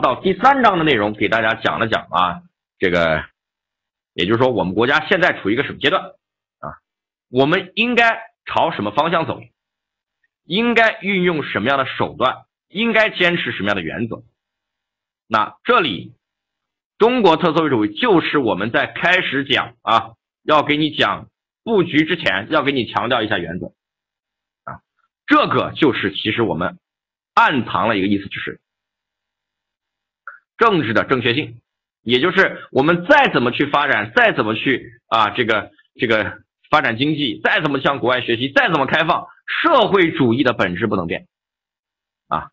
到第三章的内容给大家讲了讲啊，这个也就是说我们国家现在处于一个什么阶段啊？我们应该朝什么方向走？应该运用什么样的手段？应该坚持什么样的原则？那这里中国特色社会主义就是我们在开始讲啊，要给你讲布局之前，要给你强调一下原则啊，这个就是其实我们暗藏了一个意思，就是政治的正确性，也就是我们再怎么去发展，再怎么去啊这个这个发展经济，再怎么向国外学习，再怎么开放。社会主义的本质不能变，啊。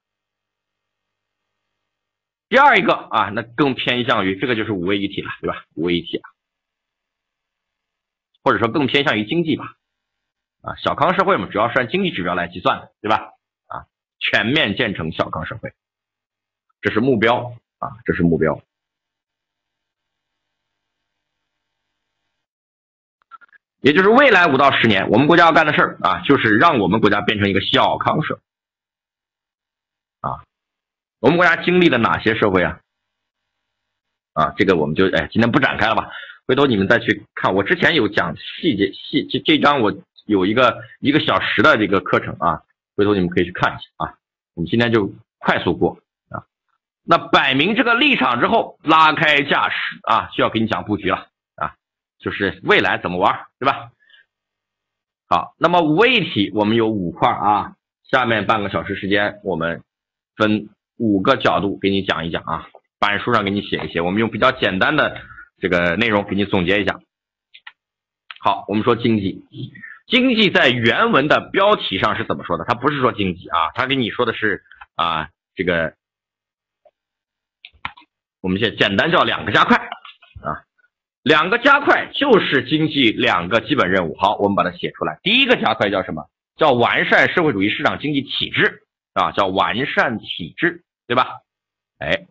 第二一个啊，那更偏向于这个就是五位一体了，对吧？五位一体啊，或者说更偏向于经济吧，啊，小康社会嘛，主要是按经济指标来计算的，对吧？啊，全面建成小康社会，这是目标啊，这是目标。也就是未来五到十年，我们国家要干的事儿啊，就是让我们国家变成一个小康社啊。我们国家经历了哪些社会啊？啊，这个我们就哎，今天不展开了吧。回头你们再去看，我之前有讲细节细这这章我有一个一个小时的这个课程啊，回头你们可以去看一下啊。我们今天就快速过。那摆明这个立场之后，拉开架势啊，就要给你讲布局了啊。就是未来怎么玩，对吧？好，那么五位一体我们有五块啊，下面半个小时时间，我们分五个角度给你讲一讲啊，板书上给你写一写，我们用比较简单的这个内容给你总结一下。好，我们说经济，经济在原文的标题上是怎么说的？它不是说经济啊，它给你说的是啊，这个我们现简单叫两个加快啊。两个加快就是经济两个基本任务。好，我们把它写出来。第一个加快叫什么？叫完善社会主义市场经济体制啊，叫完善体制，对吧？哎，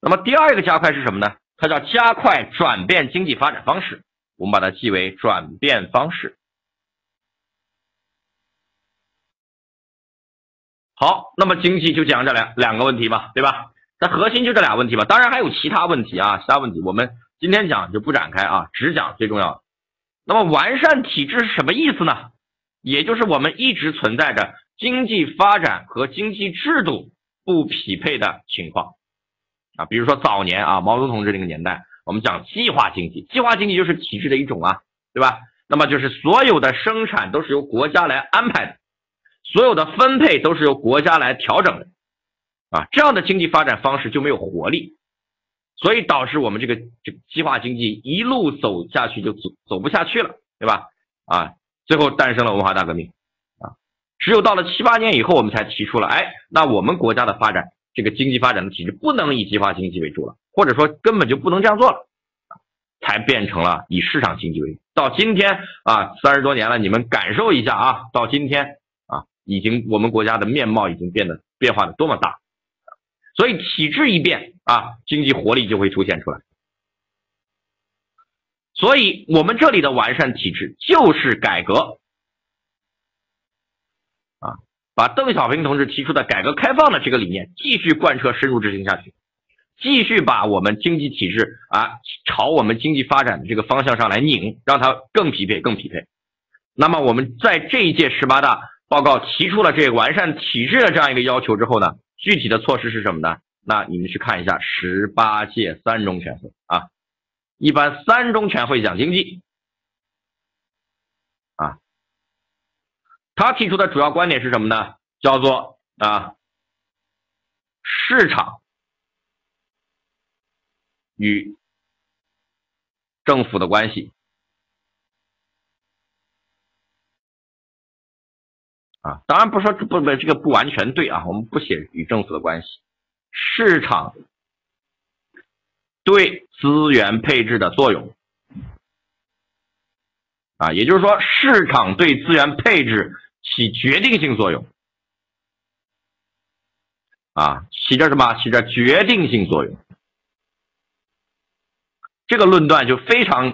那么第二个加快是什么呢？它叫加快转变经济发展方式，我们把它记为转变方式。好，那么经济就讲这两两个问题吧，对吧？那核心就这俩问题吧，当然还有其他问题啊，其他问题我们今天讲就不展开啊，只讲最重要的。那么完善体制是什么意思呢？也就是我们一直存在着经济发展和经济制度不匹配的情况啊，比如说早年啊，毛泽东同志那个年代，我们讲计划经济，计划经济就是体制的一种啊，对吧？那么就是所有的生产都是由国家来安排的。所有的分配都是由国家来调整的，啊，这样的经济发展方式就没有活力，所以导致我们这个这个计划经济一路走下去就走走不下去了，对吧？啊，最后诞生了文化大革命，啊，只有到了七八年以后，我们才提出了，哎，那我们国家的发展这个经济发展的体制不能以计划经济为主了，或者说根本就不能这样做了，才变成了以市场经济为主。到今天啊，三十多年了，你们感受一下啊，到今天。已经，我们国家的面貌已经变得变化的多么大，所以体制一变啊，经济活力就会出现出来。所以我们这里的完善体制就是改革啊，把邓小平同志提出的改革开放的这个理念继续贯彻深入执行下去，继续把我们经济体制啊朝我们经济发展的这个方向上来拧，让它更匹配、更匹配。那么我们在这一届十八大。报告提出了这个完善体制的这样一个要求之后呢，具体的措施是什么呢？那你们去看一下十八届三中全会啊，一般三中全会讲经济啊，他提出的主要观点是什么呢？叫做啊，市场与政府的关系。啊，当然不说不不这个不完全对啊，我们不写与政府的关系，市场对资源配置的作用啊，也就是说市场对资源配置起决定性作用啊，起着什么？起着决定性作用。这个论断就非常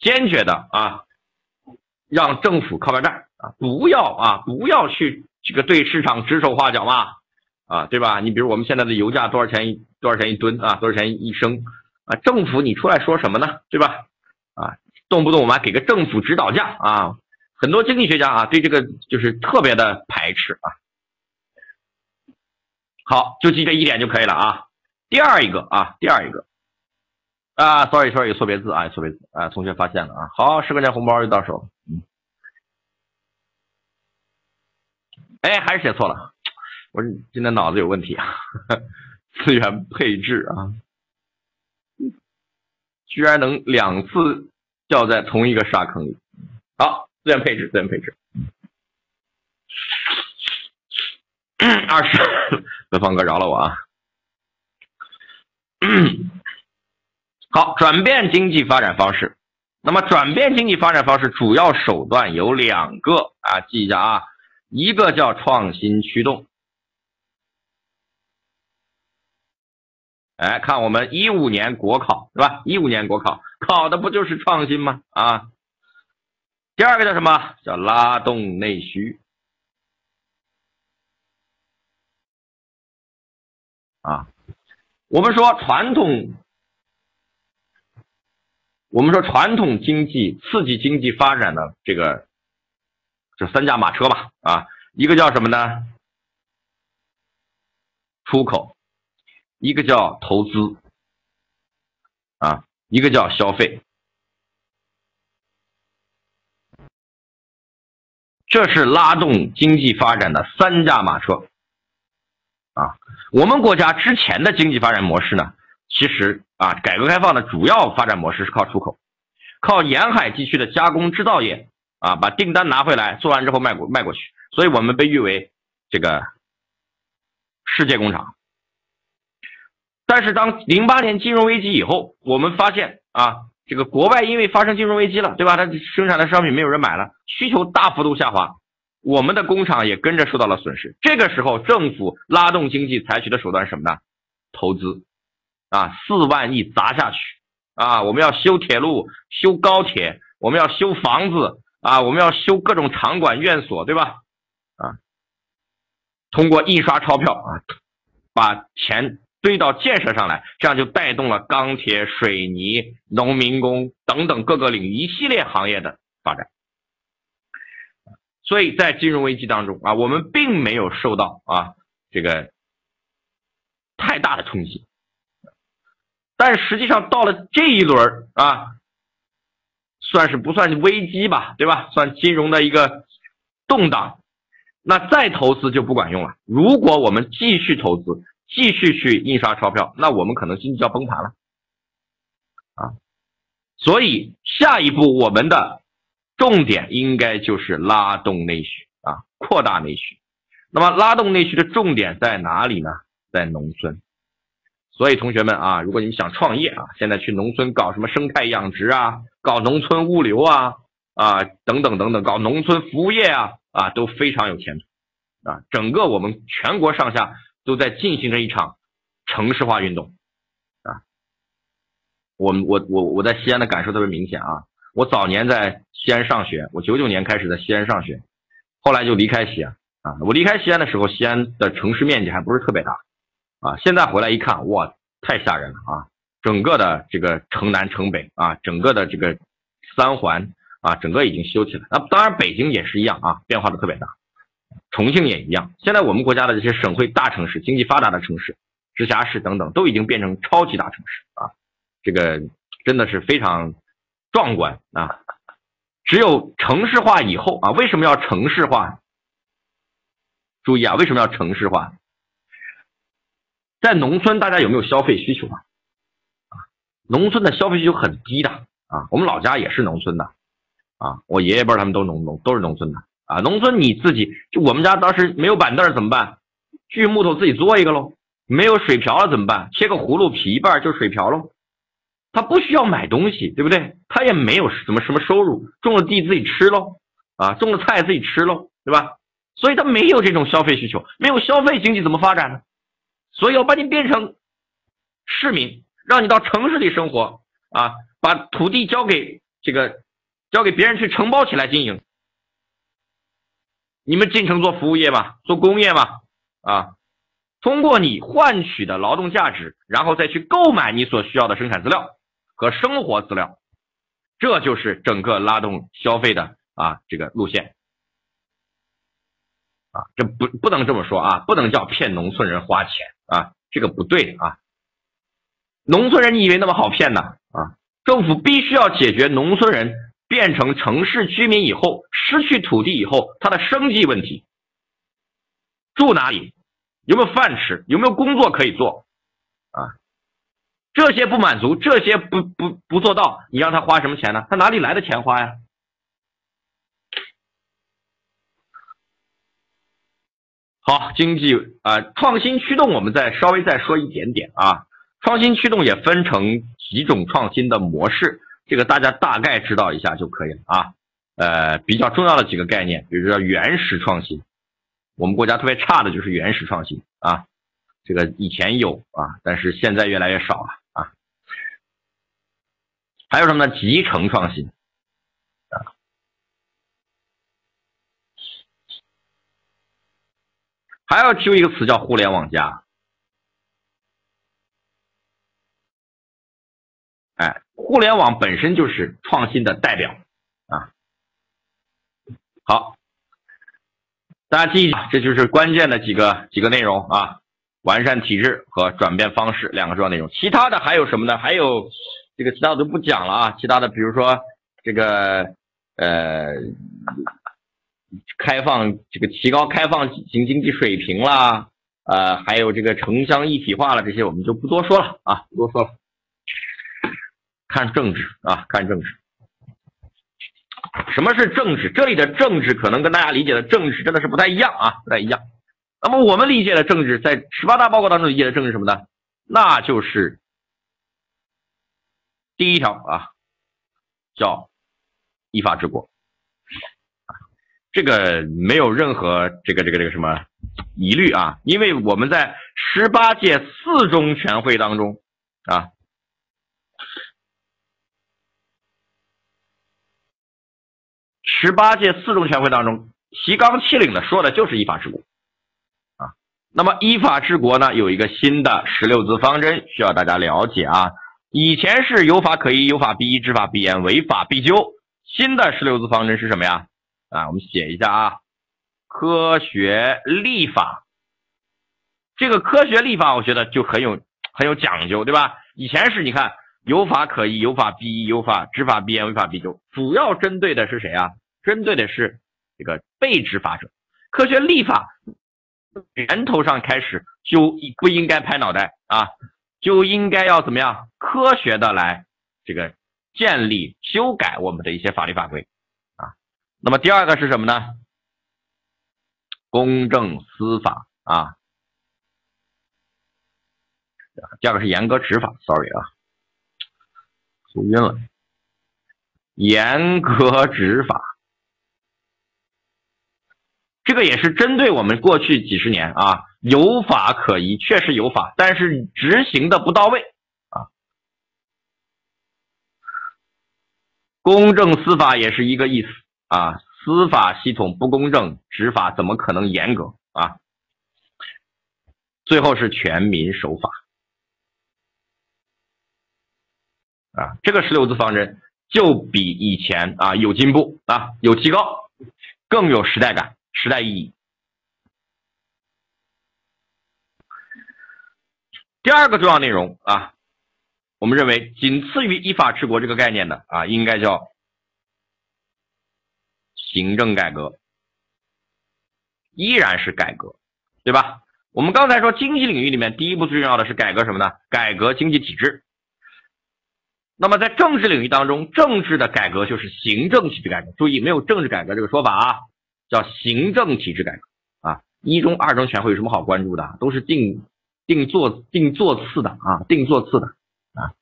坚决的啊，让政府靠边站。啊，不要啊，不要去这个对市场指手画脚嘛，啊，对吧？你比如我们现在的油价多少钱一多少钱一吨啊，多少钱一升啊？政府你出来说什么呢？对吧？啊，动不动我们还给个政府指导价啊，很多经济学家啊对这个就是特别的排斥啊。好，就记这一点就可以了啊。第二一个啊，第二一个啊，sorry sorry，错别字啊，错别字啊，同学发现了啊。好，十块钱红包就到手了。嗯。哎，还是写错了，我今天脑子有问题啊。资源配置啊，居然能两次掉在同一个沙坑里。好，资源配置，资源配置。二十，潍坊哥饶了我啊！好，转变经济发展方式。那么，转变经济发展方式主要手段有两个啊，记一下啊，一个叫创新驱动。哎，看我们一五年国考是吧？一五年国考考的不就是创新吗？啊，第二个叫什么？叫拉动内需。啊，我们说传统，我们说传统经济刺激经济发展的这个，这三驾马车吧，啊，一个叫什么呢？出口，一个叫投资，啊，一个叫消费，这是拉动经济发展的三驾马车。啊，我们国家之前的经济发展模式呢，其实啊，改革开放的主要发展模式是靠出口，靠沿海地区的加工制造业啊，把订单拿回来，做完之后卖过卖过去，所以我们被誉为这个世界工厂。但是当零八年金融危机以后，我们发现啊，这个国外因为发生金融危机了，对吧？它生产的商品没有人买了，需求大幅度下滑。我们的工厂也跟着受到了损失。这个时候，政府拉动经济采取的手段是什么呢？投资，啊，四万亿砸下去，啊，我们要修铁路、修高铁，我们要修房子，啊，我们要修各种场馆、院所，对吧？啊，通过印刷钞票啊，把钱堆到建设上来，这样就带动了钢铁、水泥、农民工等等各个领域一系列行业的发展。所以在金融危机当中啊，我们并没有受到啊这个太大的冲击，但实际上到了这一轮啊，算是不算危机吧，对吧？算金融的一个动荡，那再投资就不管用了。如果我们继续投资，继续去印刷钞票，那我们可能经济要崩盘了啊。所以下一步我们的。重点应该就是拉动内需啊，扩大内需。那么拉动内需的重点在哪里呢？在农村。所以同学们啊，如果你想创业啊，现在去农村搞什么生态养殖啊，搞农村物流啊啊等等等等，搞农村服务业啊啊都非常有前途啊。整个我们全国上下都在进行着一场城市化运动啊。我我我我在西安的感受特别明显啊。我早年在西安上学，我九九年开始在西安上学，后来就离开西安啊。我离开西安的时候，西安的城市面积还不是特别大啊。现在回来一看，哇，太吓人了啊！整个的这个城南城北啊，整个的这个三环啊，整个已经修起来。那当然，北京也是一样啊，变化的特别大。重庆也一样。现在我们国家的这些省会大城市、经济发达的城市、直辖市等等，都已经变成超级大城市啊。这个真的是非常。壮观啊！只有城市化以后啊，为什么要城市化？注意啊，为什么要城市化？在农村，大家有没有消费需求啊？农村的消费需求很低的啊。我们老家也是农村的啊，我爷爷辈他们都农农都是农村的啊。农村你自己就我们家当时没有板凳怎么办？锯木头自己做一个喽。没有水瓢了怎么办？切个葫芦劈一半就水瓢喽。他不需要买东西，对不对？他也没有什么什么收入，种了地自己吃喽，啊，种了菜自己吃喽，对吧？所以他没有这种消费需求，没有消费经济怎么发展呢？所以要把你变成市民，让你到城市里生活啊，把土地交给这个交给别人去承包起来经营，你们进城做服务业嘛，做工业嘛，啊，通过你换取的劳动价值，然后再去购买你所需要的生产资料和生活资料，这就是整个拉动消费的啊这个路线。啊，这不不能这么说啊，不能叫骗农村人花钱啊，这个不对啊。农村人你以为那么好骗呢？啊，政府必须要解决农村人变成城市居民以后，失去土地以后他的生计问题。住哪里？有没有饭吃？有没有工作可以做？啊，这些不满足，这些不不不做到，你让他花什么钱呢？他哪里来的钱花呀？好，经济啊，创新驱动，我们再稍微再说一点点啊。创新驱动也分成几种创新的模式，这个大家大概知道一下就可以了啊。呃，比较重要的几个概念，比如说原始创新，我们国家特别差的就是原始创新啊。这个以前有啊，但是现在越来越少了啊。还有什么呢？集成创新啊。还要提出一个词叫“互联网加”，互联网本身就是创新的代表啊。好，大家记一下，这就是关键的几个几个内容啊：完善体制和转变方式两个重要内容。其他的还有什么呢？还有这个其他的就不讲了啊。其他的比如说这个呃。开放这个提高开放型经济水平啦，呃，还有这个城乡一体化了，这些我们就不多说了啊，不多说了。看政治啊，看政治。什么是政治？这里的政治可能跟大家理解的政治真的是不太一样啊，不太一样。那么我们理解的政治，在十八大报告当中理解的政治什么呢？那就是第一条啊，叫依法治国。这个没有任何这个这个这个什么疑虑啊，因为我们在十八届四中全会当中啊，十八届四中全会当中提纲挈领的说的就是依法治国啊。那么依法治国呢，有一个新的十六字方针需要大家了解啊。以前是有法可依、有法必依、知法必严、违法必究，新的十六字方针是什么呀？啊，我们写一下啊，科学立法，这个科学立法，我觉得就很有很有讲究，对吧？以前是你看有法可依，有法必依，有法执法必严，违法必究，主要针对的是谁啊？针对的是这个被执法者。科学立法源头上开始就不应该拍脑袋啊，就应该要怎么样科学的来这个建立修改我们的一些法律法规啊。那么第二个是什么呢？公正司法啊，第二个是严格执法。Sorry 啊，说晕了。严格执法，这个也是针对我们过去几十年啊，有法可依，确实有法，但是执行的不到位啊。公正司法也是一个意思。啊，司法系统不公正，执法怎么可能严格啊？最后是全民守法啊，这个十六字方针就比以前啊有进步啊，有提高，更有时代感、时代意义。第二个重要内容啊，我们认为仅次于依法治国这个概念的啊，应该叫。行政改革依然是改革，对吧？我们刚才说经济领域里面第一步最重要的是改革什么呢？改革经济体制。那么在政治领域当中，政治的改革就是行政体制改革。注意，没有政治改革这个说法啊，叫行政体制改革啊。一中、二中全会有什么好关注的？都是定定座定座次的啊，定座次的啊，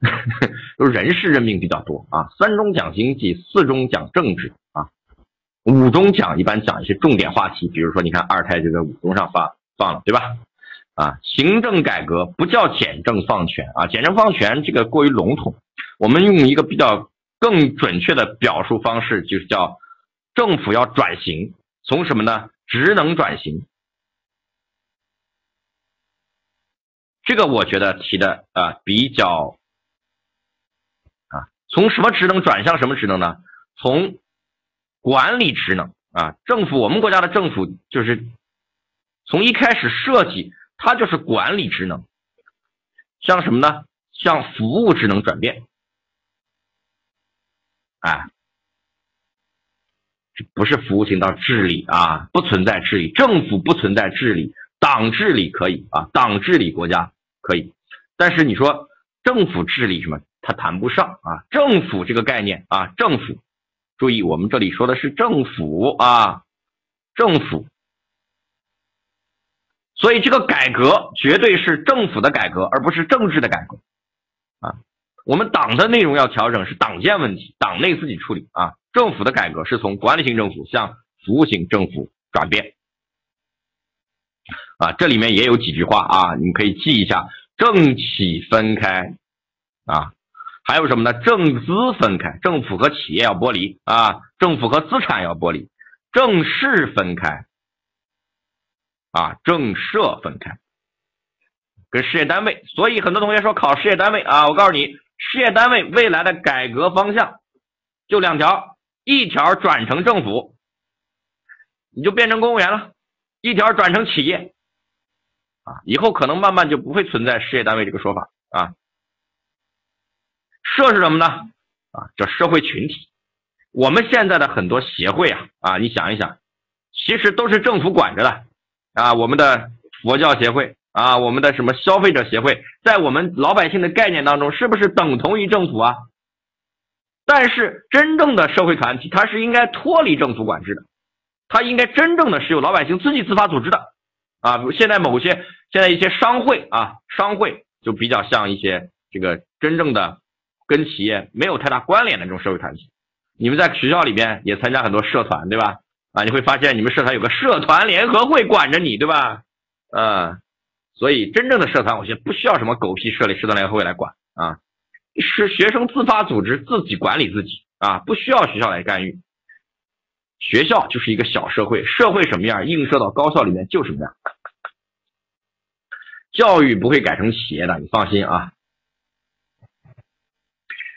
都是人事任命比较多啊。三中讲经济，四中讲政治啊。五中讲一般讲一些重点话题，比如说你看二胎就在五中上放放了，对吧？啊，行政改革不叫简政放权啊，简政放权这个过于笼统，我们用一个比较更准确的表述方式，就是叫政府要转型，从什么呢？职能转型。这个我觉得提的啊比较啊，从什么职能转向什么职能呢？从管理职能啊，政府我们国家的政府就是从一开始设计，它就是管理职能，像什么呢？向服务职能转变，哎，不是服务型到治理啊，不存在治理，政府不存在治理。党治理可以啊，党治理国家可以，但是你说政府治理什么，它谈不上啊。政府这个概念啊，政府，注意我们这里说的是政府啊，政府。所以这个改革绝对是政府的改革，而不是政治的改革啊。我们党的内容要调整是党建问题，党内自己处理啊。政府的改革是从管理型政府向服务型政府转变。啊，这里面也有几句话啊，你们可以记一下：政企分开啊，还有什么呢？政资分开，政府和企业要剥离啊，政府和资产要剥离，政事分开啊，政社分开，跟事业单位。所以很多同学说考事业单位啊，我告诉你，事业单位未来的改革方向就两条：一条转成政府，你就变成公务员了；一条转成企业。啊，以后可能慢慢就不会存在事业单位这个说法啊。社是什么呢？啊，叫社会群体。我们现在的很多协会啊，啊，你想一想，其实都是政府管着的啊。我们的佛教协会啊，我们的什么消费者协会，在我们老百姓的概念当中，是不是等同于政府啊？但是真正的社会团体，它是应该脱离政府管制的，它应该真正的是由老百姓自己自发组织的。啊，现在某些现在一些商会啊，商会就比较像一些这个真正的跟企业没有太大关联的这种社会团体。你们在学校里边也参加很多社团，对吧？啊，你会发现你们社团有个社团联合会管着你，对吧？嗯，所以真正的社团，我觉得不需要什么狗屁设立社团联合会来管啊，是学生自发组织，自己管理自己啊，不需要学校来干预。学校就是一个小社会，社会什么样，映射到高校里面就什么样。教育不会改成企业的，你放心啊。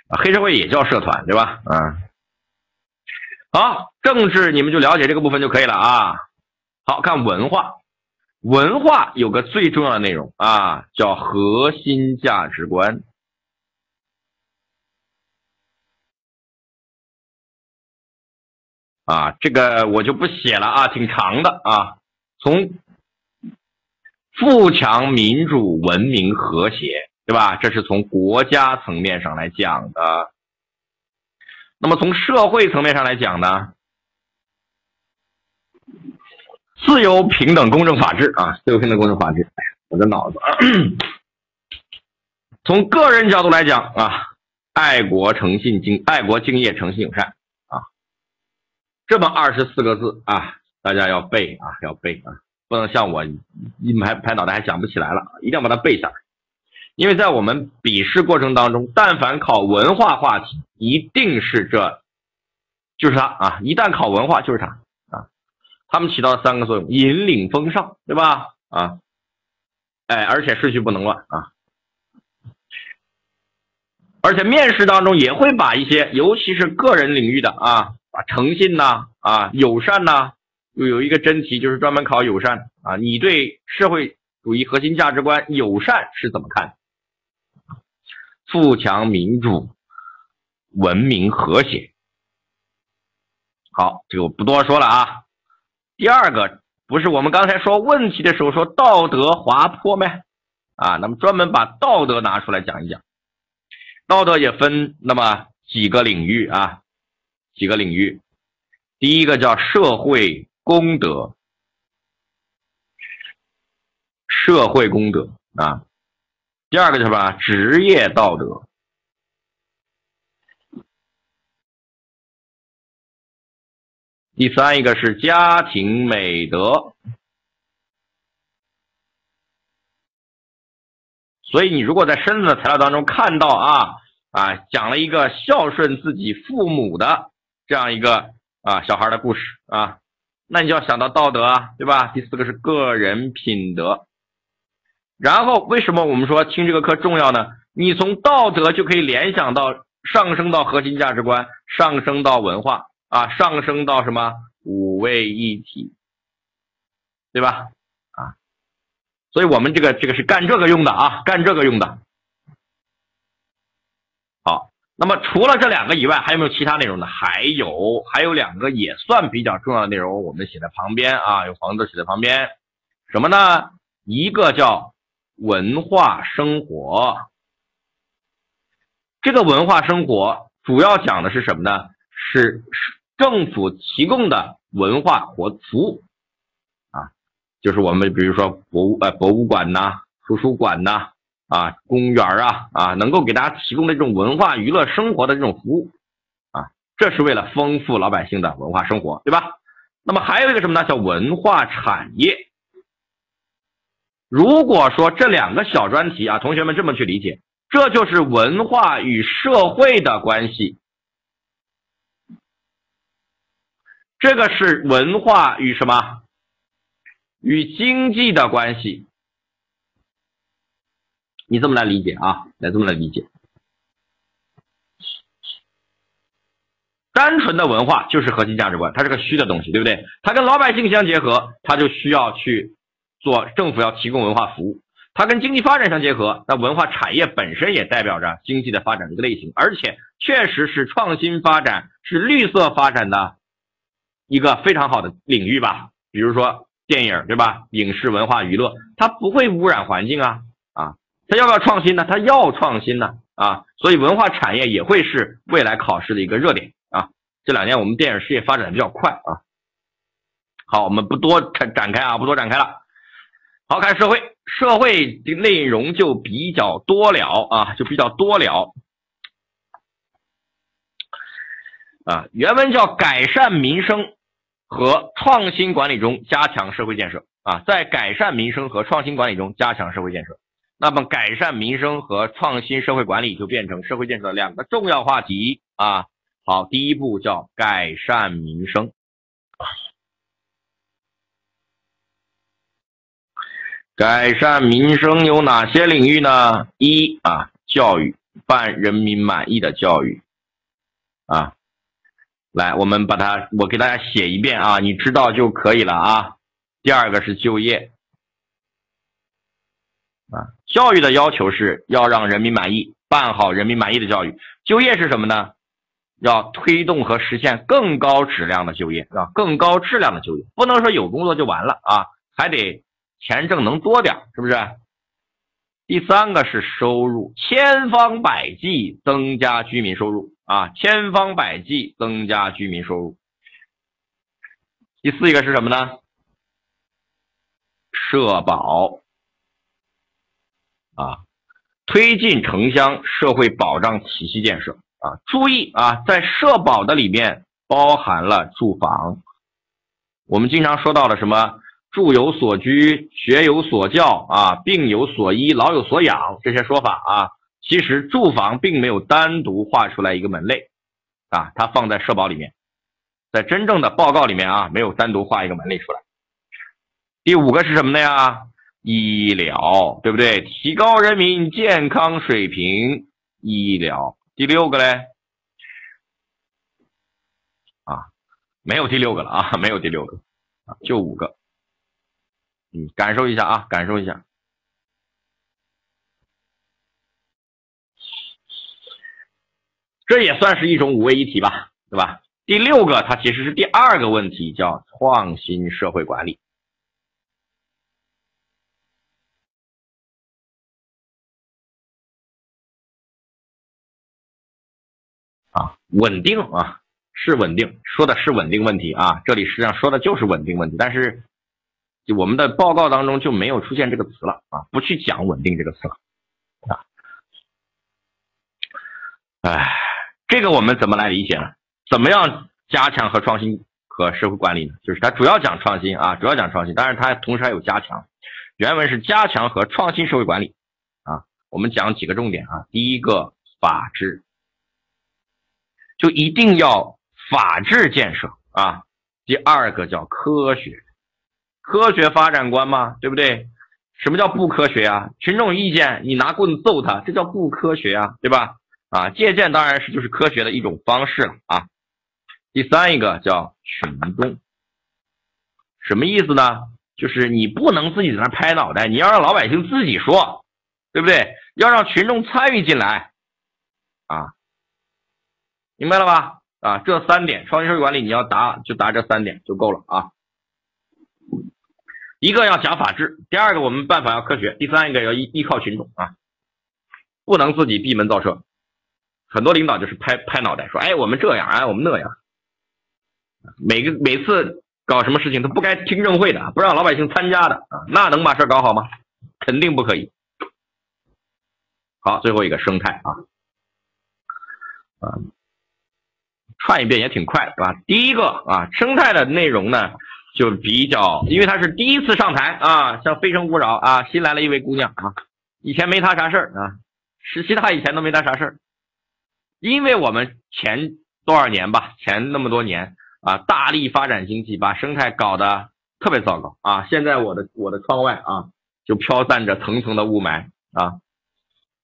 黑社会也叫社团，对吧？嗯。好，政治你们就了解这个部分就可以了啊。好看文化，文化有个最重要的内容啊，叫核心价值观。啊，这个我就不写了啊，挺长的啊。从富强、民主、文明、和谐，对吧？这是从国家层面上来讲的。那么从社会层面上来讲呢？自由、平等、公正、法治啊，自由、平等、公正、法治。我的脑子。从个人角度来讲啊，爱国、诚信、敬爱国、敬业、诚信、友善。这么二十四个字啊，大家要背啊，要背啊，不能像我一拍拍脑袋还想不起来了，一定要把它背下来。因为在我们笔试过程当中，但凡考文化话题，一定是这，就是它啊。一旦考文化，就是它啊。他们起到三个作用：引领风尚，对吧？啊，哎，而且顺序不能乱啊。而且面试当中也会把一些，尤其是个人领域的啊。啊，诚信呐，啊，友善呐，又有一个真题，就是专门考友善啊。你对社会主义核心价值观友善是怎么看？富强、民主、文明、和谐。好，这个我不多说了啊。第二个，不是我们刚才说问题的时候说道德滑坡吗？啊，那么专门把道德拿出来讲一讲。道德也分那么几个领域啊。几个领域，第一个叫社会公德，社会公德啊，第二个叫什么？职业道德，第三一个是家庭美德。所以你如果在深圳的材料当中看到啊啊，讲了一个孝顺自己父母的。这样一个啊小孩的故事啊，那你就要想到道德啊，对吧？第四个是个人品德。然后为什么我们说听这个课重要呢？你从道德就可以联想到上升到核心价值观，上升到文化啊，上升到什么五位一体，对吧？啊，所以我们这个这个是干这个用的啊，干这个用的。那么除了这两个以外，还有没有其他内容呢？还有，还有两个也算比较重要的内容，我们写在旁边啊，有房子写在旁边，什么呢？一个叫文化生活，这个文化生活主要讲的是什么呢？是是政府提供的文化活服务啊，就是我们比如说博物呃博物馆呐、图书馆呐。啊，啊公园啊，啊，能够给大家提供的这种文化娱乐生活的这种服务，啊，这是为了丰富老百姓的文化生活，对吧？那么还有一个什么呢？叫文化产业。如果说这两个小专题啊，同学们这么去理解，这就是文化与社会的关系，这个是文化与什么？与经济的关系。你这么来理解啊？来这么来理解，单纯的文化就是核心价值观，它是个虚的东西，对不对？它跟老百姓相结合，它就需要去做政府要提供文化服务；它跟经济发展相结合，那文化产业本身也代表着经济的发展的一个类型，而且确实是创新发展、是绿色发展的一个非常好的领域吧？比如说电影，对吧？影视文化娱乐，它不会污染环境啊。它要不要创新呢？它要创新呢啊，所以文化产业也会是未来考试的一个热点啊。这两年我们电影事业发展的比较快啊。好，我们不多展展开啊，不多展开了。好，看社会，社会的内容就比较多了啊，就比较多了啊。原文叫改善民生和创新管理中加强社会建设啊，在改善民生和创新管理中加强社会建设。那么，改善民生和创新社会管理就变成社会建设的两个重要话题啊。好，第一步叫改善民生。改善民生有哪些领域呢？一啊，教育，办人民满意的教育啊。来，我们把它，我给大家写一遍啊，你知道就可以了啊。第二个是就业。教育的要求是要让人民满意，办好人民满意的教育。就业是什么呢？要推动和实现更高质量的就业，啊，更高质量的就业，不能说有工作就完了啊，还得钱挣能多点，是不是？第三个是收入，千方百计增加居民收入啊，千方百计增加居民收入。第四一个是什么呢？社保。啊，推进城乡社会保障体系建设啊！注意啊，在社保的里面包含了住房。我们经常说到的什么住有所居、学有所教啊、病有所医、老有所养这些说法啊，其实住房并没有单独划出来一个门类啊，它放在社保里面，在真正的报告里面啊，没有单独划一个门类出来。第五个是什么呢呀？医疗对不对？提高人民健康水平，医疗。第六个嘞，啊，没有第六个了啊，没有第六个，就五个。嗯，感受一下啊，感受一下。这也算是一种五位一体吧，对吧？第六个，它其实是第二个问题，叫创新社会管理。啊，稳定啊，是稳定，说的是稳定问题啊。这里实际上说的就是稳定问题，但是我们的报告当中就没有出现这个词了啊，不去讲稳定这个词了啊。哎，这个我们怎么来理解呢？怎么样加强和创新和社会管理呢？就是它主要讲创新啊，主要讲创新，但是它同时还有加强。原文是加强和创新社会管理啊。我们讲几个重点啊，第一个法治。就一定要法治建设啊，第二个叫科学，科学发展观嘛，对不对？什么叫不科学啊？群众意见你拿棍子揍他，这叫不科学啊，对吧？啊，借鉴当然是就是科学的一种方式了啊。第三一个叫群众，什么意思呢？就是你不能自己在那拍脑袋，你要让老百姓自己说，对不对？要让群众参与进来，啊，明白了吧？啊，这三点创新社会管理你要答就答这三点就够了啊。一个要讲法治，第二个我们办法要科学，第三一个要依依靠群众啊，不能自己闭门造车。很多领导就是拍拍脑袋说，哎，我们这样，哎，我们那样，每个每次搞什么事情都不该听证会的，不让老百姓参加的啊，那能把事搞好吗？肯定不可以。好，最后一个生态啊，啊，串一遍也挺快，是吧？第一个啊，生态的内容呢。就比较，因为他是第一次上台啊，像《非诚勿扰》啊，新来了一位姑娘啊，以前没他啥事儿啊，实习他以前都没他啥事儿，因为我们前多少年吧，前那么多年啊，大力发展经济，把生态搞得特别糟糕啊，现在我的我的窗外啊，就飘散着层层的雾霾啊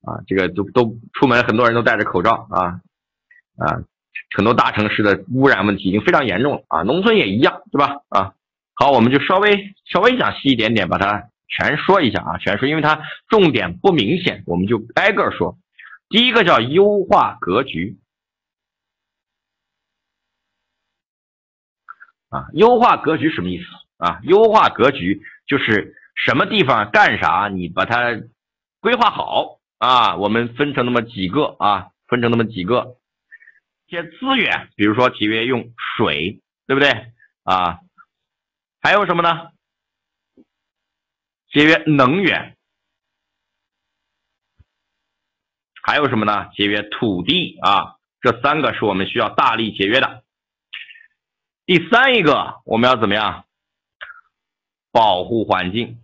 啊，这个都都出门很多人都戴着口罩啊啊，很多大城市的污染问题已经非常严重了啊，农村也一样，对吧？啊。好，我们就稍微稍微讲细一点点，把它全说一下啊，全说，因为它重点不明显，我们就挨个说。第一个叫优化格局啊，优化格局什么意思啊？优化格局就是什么地方干啥，你把它规划好啊。我们分成那么几个啊，分成那么几个，些资源，比如说节约用水，对不对啊？还有什么呢？节约能源，还有什么呢？节约土地啊，这三个是我们需要大力节约的。第三一个，我们要怎么样？保护环境